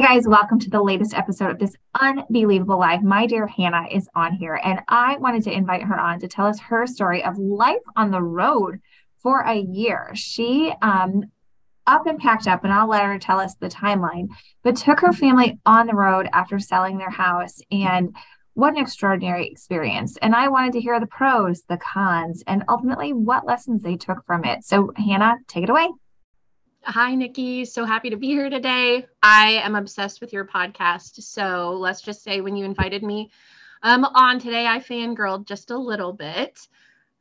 Hey guys, welcome to the latest episode of this unbelievable life. My dear Hannah is on here, and I wanted to invite her on to tell us her story of life on the road for a year. She um, up and packed up, and I'll let her tell us the timeline, but took her family on the road after selling their house. And what an extraordinary experience. And I wanted to hear the pros, the cons, and ultimately what lessons they took from it. So, Hannah, take it away. Hi, Nikki. So happy to be here today. I am obsessed with your podcast. So let's just say when you invited me um, on today, I fangirled just a little bit.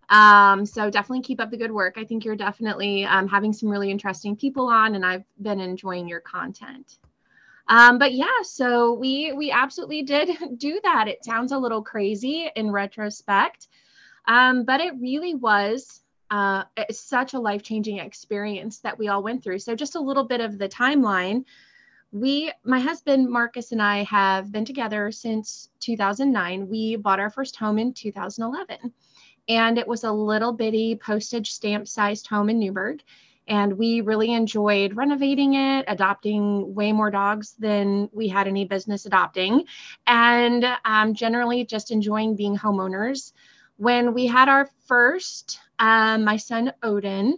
Um, so definitely keep up the good work. I think you're definitely um, having some really interesting people on, and I've been enjoying your content. Um, but yeah, so we we absolutely did do that. It sounds a little crazy in retrospect, um, but it really was uh, it's such a life changing experience that we all went through. So, just a little bit of the timeline. We, my husband Marcus, and I have been together since 2009. We bought our first home in 2011, and it was a little bitty postage stamp sized home in Newburgh. And we really enjoyed renovating it, adopting way more dogs than we had any business adopting, and um, generally just enjoying being homeowners. When we had our first um, my son Odin,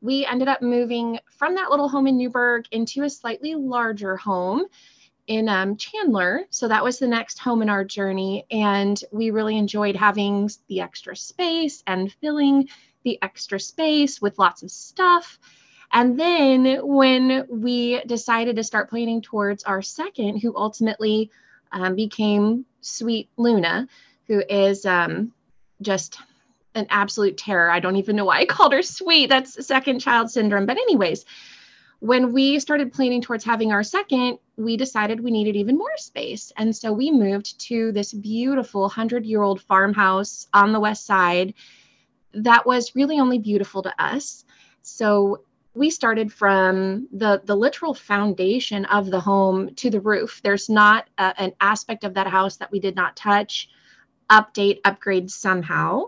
we ended up moving from that little home in Newburgh into a slightly larger home in um, Chandler. So that was the next home in our journey. And we really enjoyed having the extra space and filling the extra space with lots of stuff. And then when we decided to start planning towards our second, who ultimately um, became Sweet Luna, who is um, just an absolute terror. I don't even know why I called her sweet. That's second child syndrome. But, anyways, when we started planning towards having our second, we decided we needed even more space. And so we moved to this beautiful 100 year old farmhouse on the west side that was really only beautiful to us. So we started from the the literal foundation of the home to the roof. There's not a, an aspect of that house that we did not touch, update, upgrade somehow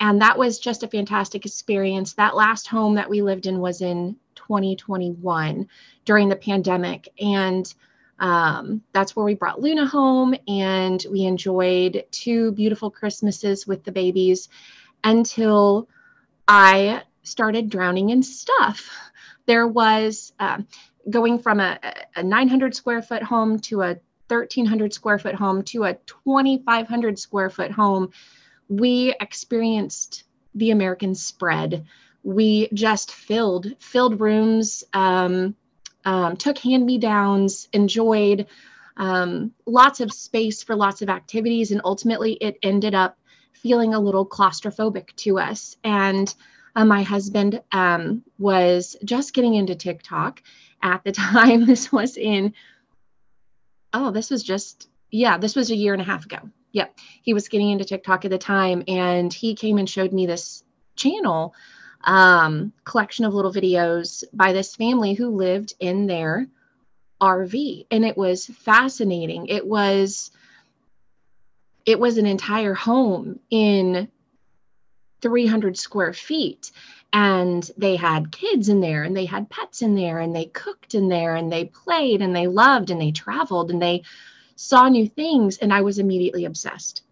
and that was just a fantastic experience. That last home that we lived in was in 2021 during the pandemic. And um, that's where we brought Luna home and we enjoyed two beautiful Christmases with the babies until I started drowning in stuff. There was uh, going from a, a 900 square foot home to a 1300 square foot home to a 2500 square foot home we experienced the American spread. We just filled filled rooms, um, um, took hand me downs, enjoyed um, lots of space for lots of activities, and ultimately it ended up feeling a little claustrophobic to us. And uh, my husband um, was just getting into TikTok at the time. This was in oh, this was just yeah, this was a year and a half ago. Yep. He was getting into TikTok at the time and he came and showed me this channel um, collection of little videos by this family who lived in their RV. And it was fascinating. It was it was an entire home in 300 square feet and they had kids in there and they had pets in there and they cooked in there and they played and they loved and they traveled and they saw new things, and I was immediately obsessed.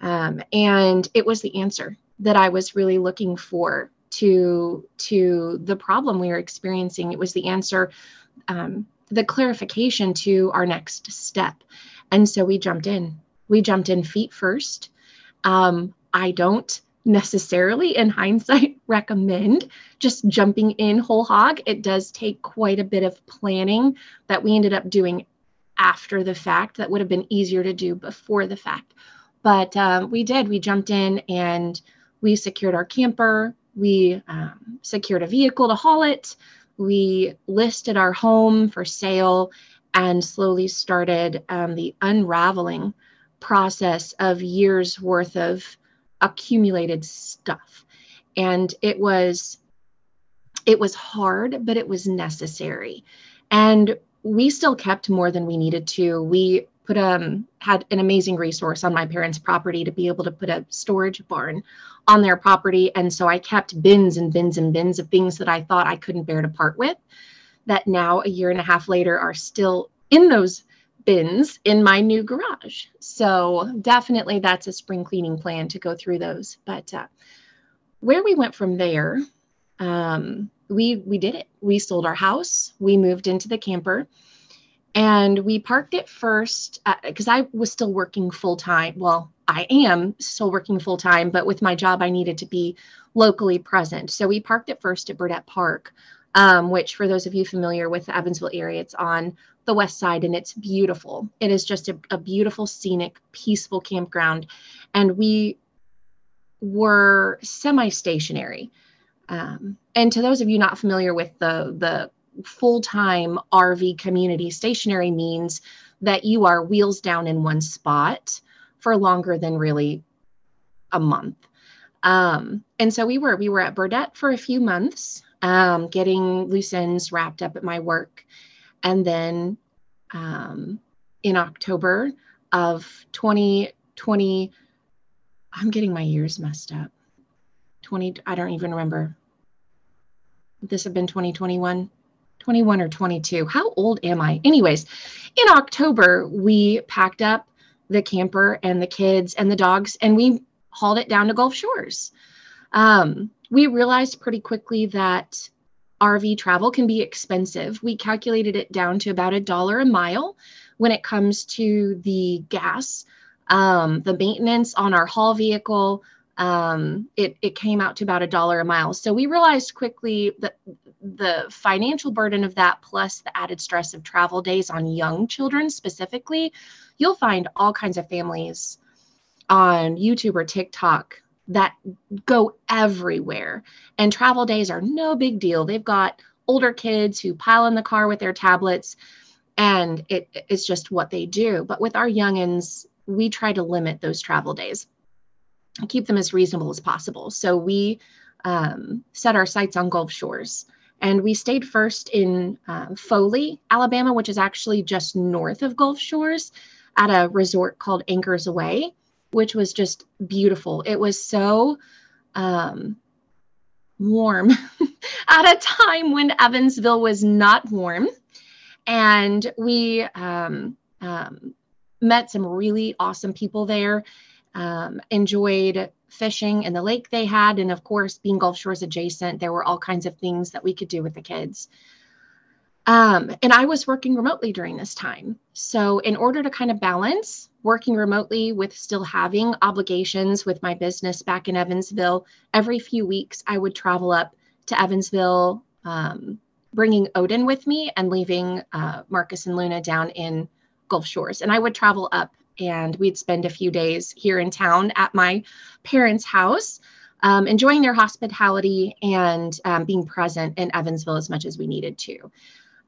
Um, and it was the answer that I was really looking for to to the problem we were experiencing. It was the answer, um, the clarification to our next step. And so we jumped in. We jumped in feet first. Um, I don't necessarily, in hindsight, recommend just jumping in whole hog. It does take quite a bit of planning that we ended up doing after the fact that would have been easier to do before the fact. But um, we did. We jumped in and we secured our camper. We um, secured a vehicle to haul it. We listed our home for sale and slowly started um, the unraveling process of years worth of accumulated stuff. And it was it was hard, but it was necessary. And we still kept more than we needed to. We put um had an amazing resource on my parents' property to be able to put a storage barn on their property and so I kept bins and bins and bins of things that I thought I couldn't bear to part with that now a year and a half later are still in those bins in my new garage. So definitely that's a spring cleaning plan to go through those. But uh, where we went from there, um, we we did it. We sold our house. We moved into the camper, and we parked it first because uh, I was still working full time. Well, I am still working full time, but with my job, I needed to be locally present. So we parked it first at Burdett Park, um, which for those of you familiar with the Evansville area, it's on the west side and it's beautiful. It is just a, a beautiful, scenic, peaceful campground. And we were semi stationary. Um, and to those of you not familiar with the, the full time RV community, stationary means that you are wheels down in one spot for longer than really a month. Um, and so we were we were at Burdett for a few months, um, getting loose ends wrapped up at my work, and then um, in October of 2020, I'm getting my years messed up. 20, I don't even remember. This have been 2021, 21 or 22. How old am I? Anyways, in October, we packed up the camper and the kids and the dogs and we hauled it down to Gulf Shores. Um, we realized pretty quickly that RV travel can be expensive. We calculated it down to about a dollar a mile when it comes to the gas, um, the maintenance on our haul vehicle. Um, it, it came out to about a dollar a mile. So we realized quickly that the financial burden of that, plus the added stress of travel days on young children specifically, you'll find all kinds of families on YouTube or TikTok that go everywhere. And travel days are no big deal. They've got older kids who pile in the car with their tablets, and it, it's just what they do. But with our youngins, we try to limit those travel days keep them as reasonable as possible. So we um, set our sights on Gulf Shores. And we stayed first in uh, Foley, Alabama, which is actually just north of Gulf Shores at a resort called Anchors Aweigh which was just beautiful. It was so um, warm at a time when Evansville was not warm. And we um, um, met some really awesome people there, um, enjoyed fishing in the lake they had. And of course, being Gulf Shores adjacent, there were all kinds of things that we could do with the kids. Um, and I was working remotely during this time. So, in order to kind of balance working remotely with still having obligations with my business back in Evansville, every few weeks I would travel up to Evansville, um, bringing Odin with me and leaving uh, Marcus and Luna down in Gulf Shores. And I would travel up and we'd spend a few days here in town at my parents' house. Um, enjoying their hospitality and um, being present in Evansville as much as we needed to.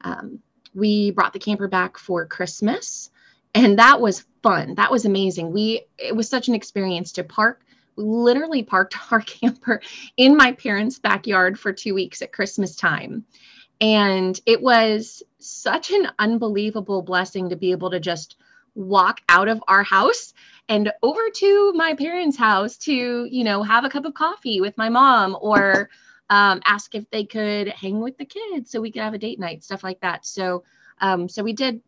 Um, we brought the camper back for Christmas, and that was fun. That was amazing. We it was such an experience to park. We literally parked our camper in my parents' backyard for two weeks at Christmas time. And it was such an unbelievable blessing to be able to just walk out of our house and over to my parents' house to, you know, have a cup of coffee with my mom or um, ask if they could hang with the kids so we could have a date night, stuff like that. So, um, so we did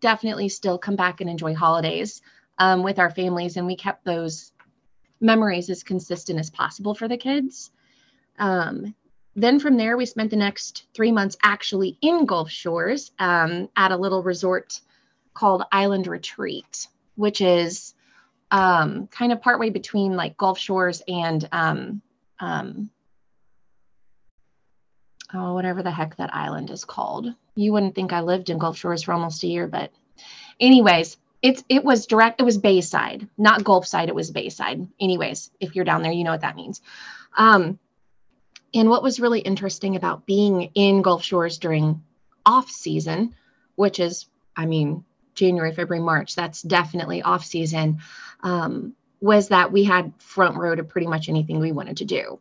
definitely still come back and enjoy holidays um, with our families, and we kept those memories as consistent as possible for the kids. Um, then from there, we spent the next three months actually in Gulf Shores um, at a little resort called Island Retreat, which is um, kind of partway between like Gulf Shores and um, um, oh, whatever the heck that island is called. You wouldn't think I lived in Gulf Shores for almost a year, but anyways, it's it was direct, it was Bayside, not Gulf side, it was Bayside. Anyways, if you're down there, you know what that means. Um, and what was really interesting about being in Gulf Shores during off season, which is, I mean, January, February, March, that's definitely off season, um, was that we had front row to pretty much anything we wanted to do.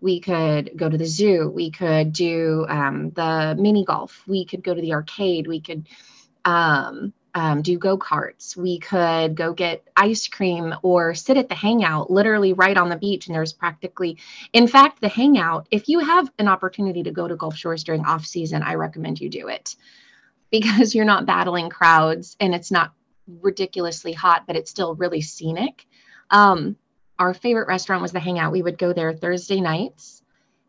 We could go to the zoo we could do um, the mini golf we could go to the arcade we could um, um, do go-karts we could go get ice cream or sit at the hangout literally right on the beach and there's practically in fact the hangout if you have an opportunity to go to gulf shores during off season i recommend you do it because you're not battling crowds and it's not ridiculously hot, but it's still really scenic. Um, our favorite restaurant was the Hangout. We would go there Thursday nights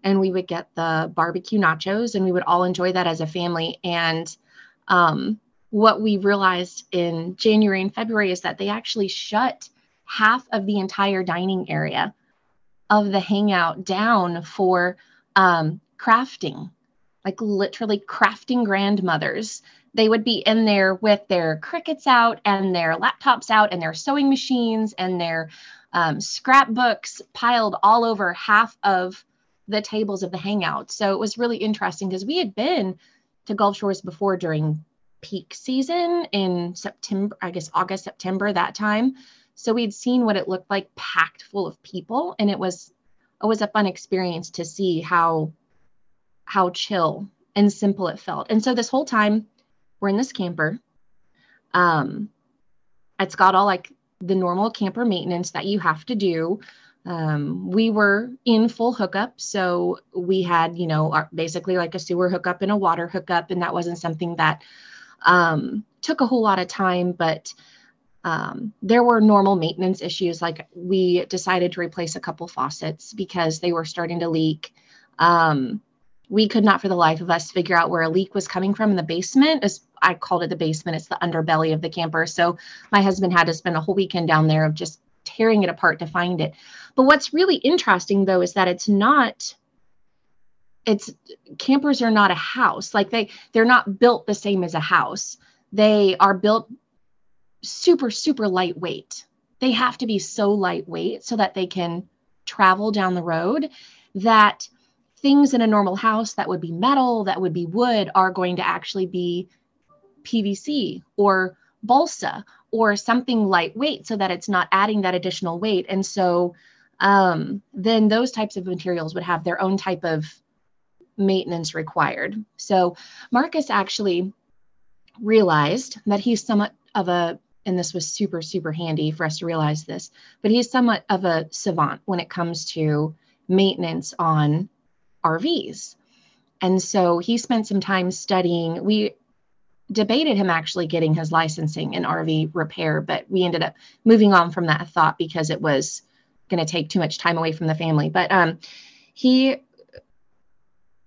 and we would get the barbecue nachos and we would all enjoy that as a family. And um, what we realized in January and February is that they actually shut half of the entire dining area of the hangout down for um, crafting, like literally crafting grandmothers. They would be in there with their Cricuts out and their laptops out and their sewing machines and their um, scrapbooks piled all over half of the tables of the hangout. So it was really interesting because we had been to Gulf Shores before during peak season in September, I guess August, September, that time. So we'd seen what it looked like packed full of people. And it was it was a fun experience to see how how chill and simple it felt. And so this whole time we're in this camper. Um it's got all like the normal camper maintenance that you have to do. Um, we were in full hookup, so we had, you know, our, basically like a sewer hookup and a water hookup, and that wasn't something that um, took a whole lot of time, but um, there were normal maintenance issues. Like we decided to replace a couple faucets because they were starting to leak. Um, we could not for the life of us figure out where a leak was coming from in the basement. As I called it the basement, it's the underbelly of the camper. So my husband had to spend a whole weekend down there of just tearing it apart to find it. But what's really interesting though is that it's not it's campers are not a house like they they're not built the same as a house they are built super super lightweight they have to be so lightweight so that they can travel down the road that things in a normal house that would be metal that would be wood are going to actually be pvc or balsa or something lightweight so that it's not adding that additional weight and so um, then those types of materials would have their own type of maintenance required. So Marcus actually realized that he's somewhat of a, and this was super, super handy for us to realize this, but he's somewhat of a savant when it comes to maintenance on RVs. And so he spent some time studying. We debated him actually getting his licensing in RV repair, but we ended up moving on from that thought because it was going to take too much time away from the family. But um, he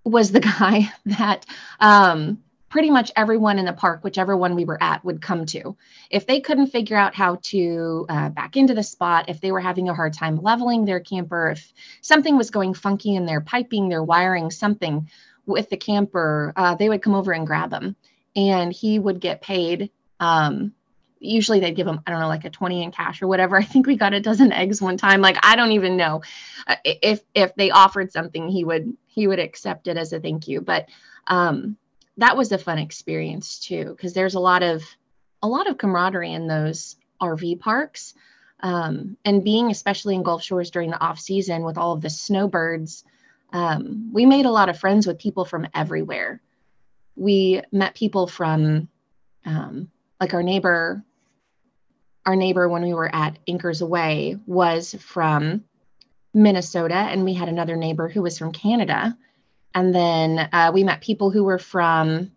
was the guy that um, pretty much everyone in the park, whichever one we were at, would come to. If they couldn't figure out how to uh, back into the spot, if they were having a hard time leveling their camper, if something was going funky in their piping, their wiring, something with the camper, uh, they would come over and grab him. And he would get paid um, usually they'd give him, I don't know like a 20 in cash or whatever i think we got a dozen eggs one time like i don't even know uh, if if they offered something he would he would accept it as a thank you but um that was a fun experience too because there's a lot of a lot of camaraderie in those rv parks um, and being especially in gulf shores during the off season with all of the snowbirds um, we made a lot of friends with people from everywhere we met people from um, like our neighbor our neighbor when we were at Anchors Aweigh was from Minnesota, and we had another neighbor who was from Canada. And then uh, we met people who were from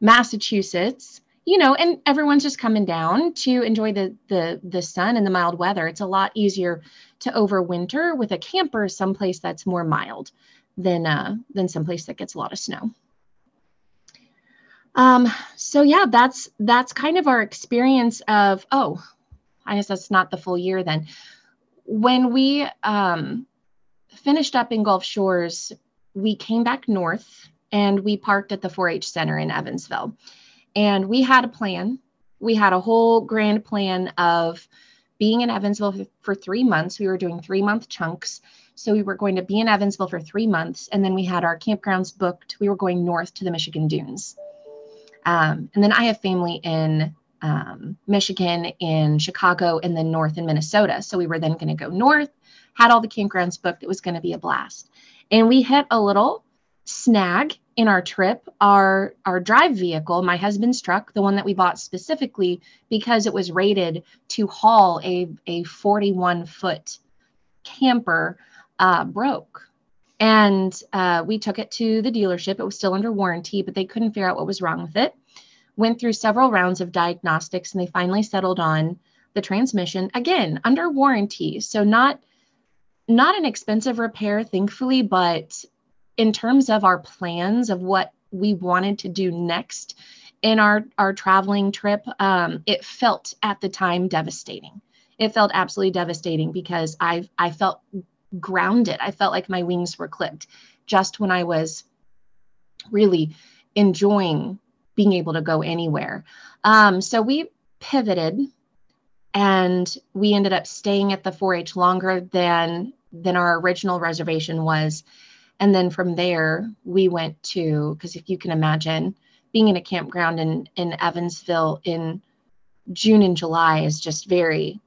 Massachusetts, you know, and everyone's just coming down to enjoy the the the sun and the mild weather. It's a lot easier to overwinter with a camper someplace that's more mild than uh, than someplace that gets a lot of snow. Um, so yeah, that's that's kind of our experience of oh, I guess that's not the full year then. When we um, finished up in Gulf Shores, we came back north and we parked at the 4-H Center in Evansville. And we had a plan. We had a whole grand plan of being in Evansville for, for three months. We were doing three month chunks. So we were going to be in Evansville for three months. And then we had our campgrounds booked. We were going north to the Michigan Dunes. Um, and then I have family in um, Michigan, in Chicago, and then north in Minnesota. So we were then going to go north, had all the campgrounds booked. It was going to be a blast. And we hit a little snag in our trip. Our our drive vehicle, my husband's truck, the one that we bought specifically because it was rated to haul a, a 41 foot camper, uh, broke. And uh, we took it to the dealership. It was still under warranty, but they couldn't figure out what was wrong with it. Went through several rounds of diagnostics and they finally settled on the transmission again under warranty. So not not an expensive repair, thankfully, but in terms of our plans of what we wanted to do next in our our traveling trip, um, it felt at the time devastating. It felt absolutely devastating because I I felt grounded. I felt like my wings were clipped just when I was really enjoying being able to go anywhere. Um, so we pivoted and we ended up staying at the 4-H longer than than our original reservation was. And then from there, we went to because if you can imagine being in a campground in in Evansville in June and July is just very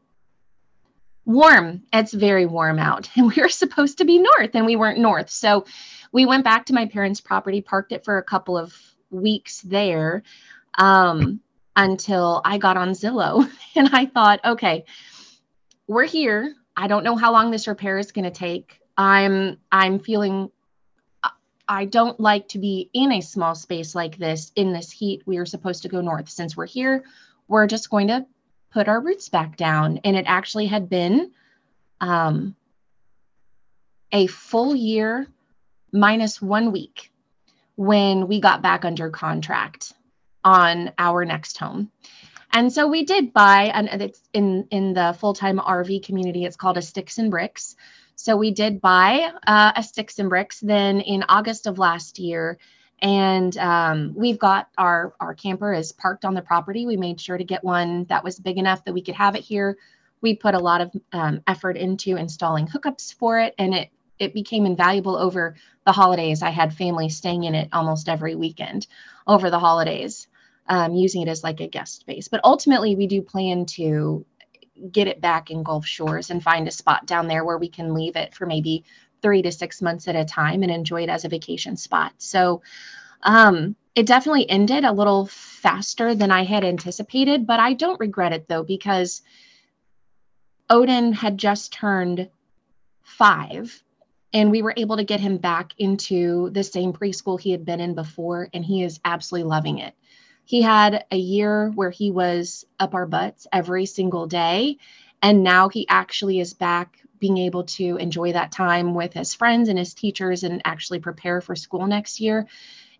warm. It's very warm out. And we were supposed to be north and we weren't north. So we went back to my parents' property, parked it for a couple of weeks there um, until I got on Zillow. And I thought, okay, we're here. I don't know how long this repair is going to take. I'm I'm feeling I don't like to be in a small space like this in this heat. We are supposed to go north. Since we're here, we're just going to put our roots back down. And it actually had been um, a full year minus one week when we got back under contract on our next home. And so we did buy, and it's in in the full time RV community. It's called a Sticks and Bricks. So we did buy uh, a Sticks and Bricks. Then in August of last year, and um, we've got our our camper is parked on the property we made sure to get one that was big enough that we could have it here we put a lot of um, effort into installing hookups for it and it it became invaluable over the holidays i had family staying in it almost every weekend over the holidays um, using it as like a guest space but ultimately we do plan to get it back in gulf shores and find a spot down there where we can leave it for maybe three to six months at a time and enjoy it as a vacation spot. So um, it definitely ended a little faster than I had anticipated, but I don't regret it though, because Odin had just turned five and we were able to get him back into the same preschool he had been in before, and he is absolutely loving it. He had a year where he was up our butts every single day, and now he actually is back being able to enjoy that time with his friends and his teachers and actually prepare for school next year.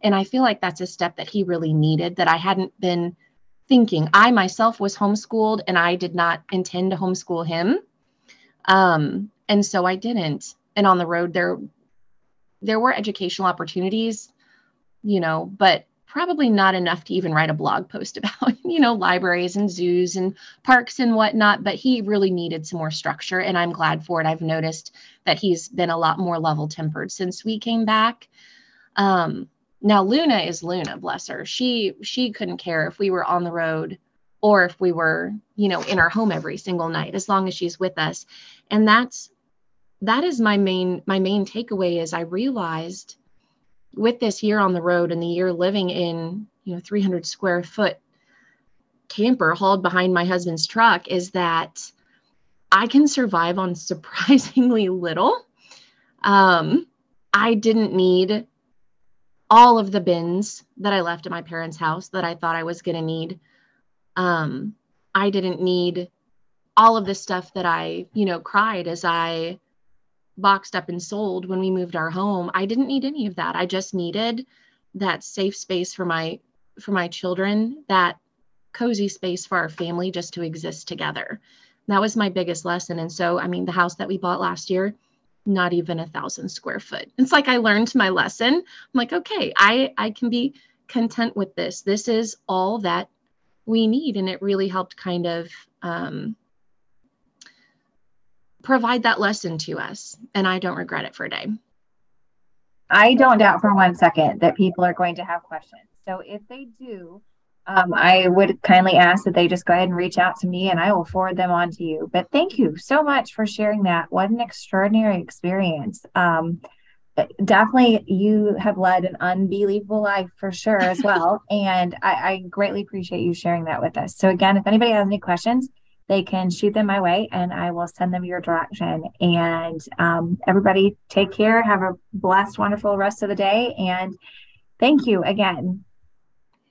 And I feel like that's a step that he really needed that I hadn't been thinking. I myself was homeschooled and I did not intend to homeschool him. Um, and so I didn't. And on the road there there were educational opportunities, you know, but probably not enough to even write a blog post about, you know, libraries and zoos and parks and whatnot. But he really needed some more structure, and I'm glad for it. I've noticed that he's been a lot more level tempered since we came back. Um, now Luna is Luna, bless her. She she couldn't care if we were on the road or if we were, you know, in our home every single night, as long as she's with us. And that's that is my main my main takeaway is I realized with this year on the road and the year living in you know 300 square foot camper hauled behind my husband's truck is that I can survive on surprisingly little. Um, I didn't need all of the bins that I left at my parents' house that I thought I was going to need. Um, I didn't need all of the stuff that I, you know, cried as I boxed up and sold when we moved our home i didn't need any of that. I just needed that safe space for my for my children that cozy space for our family just to exist together. That was my biggest lesson. And so i mean the house that we bought last year not even a thousand square foot. It's like i learned my lesson. I'm like okay i i can be content with this. This is all that we need. And it really helped kind of um, provide that lesson to us. And I don't regret it for a day. I don't doubt for one second that people are going to have questions. So if they do, um, I would kindly ask that they just go ahead and reach out to me and I will forward them on to you. But thank you so much for sharing that. What an extraordinary experience. Um, definitely, you have led an unbelievable life for sure as well. and I, I greatly appreciate you sharing that with us. So, again, if anybody has any questions, they can shoot them my way and I will send them your direction. And um, everybody take care. Have a blessed, wonderful rest of the day. And thank you again.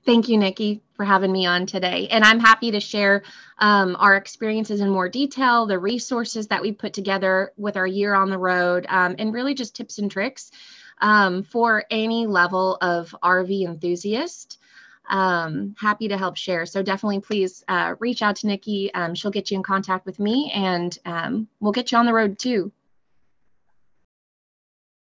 Thank you, Nikki, for having me on today. And I'm happy to share um, our experiences in more detail, the resources that we put together with our year on the road, um, and really just tips and tricks um, for any level of RV enthusiast um, happy to help share. So definitely please uh, reach out to Nikki. Um, she'll get you in contact with me and um, we'll get you on the road too.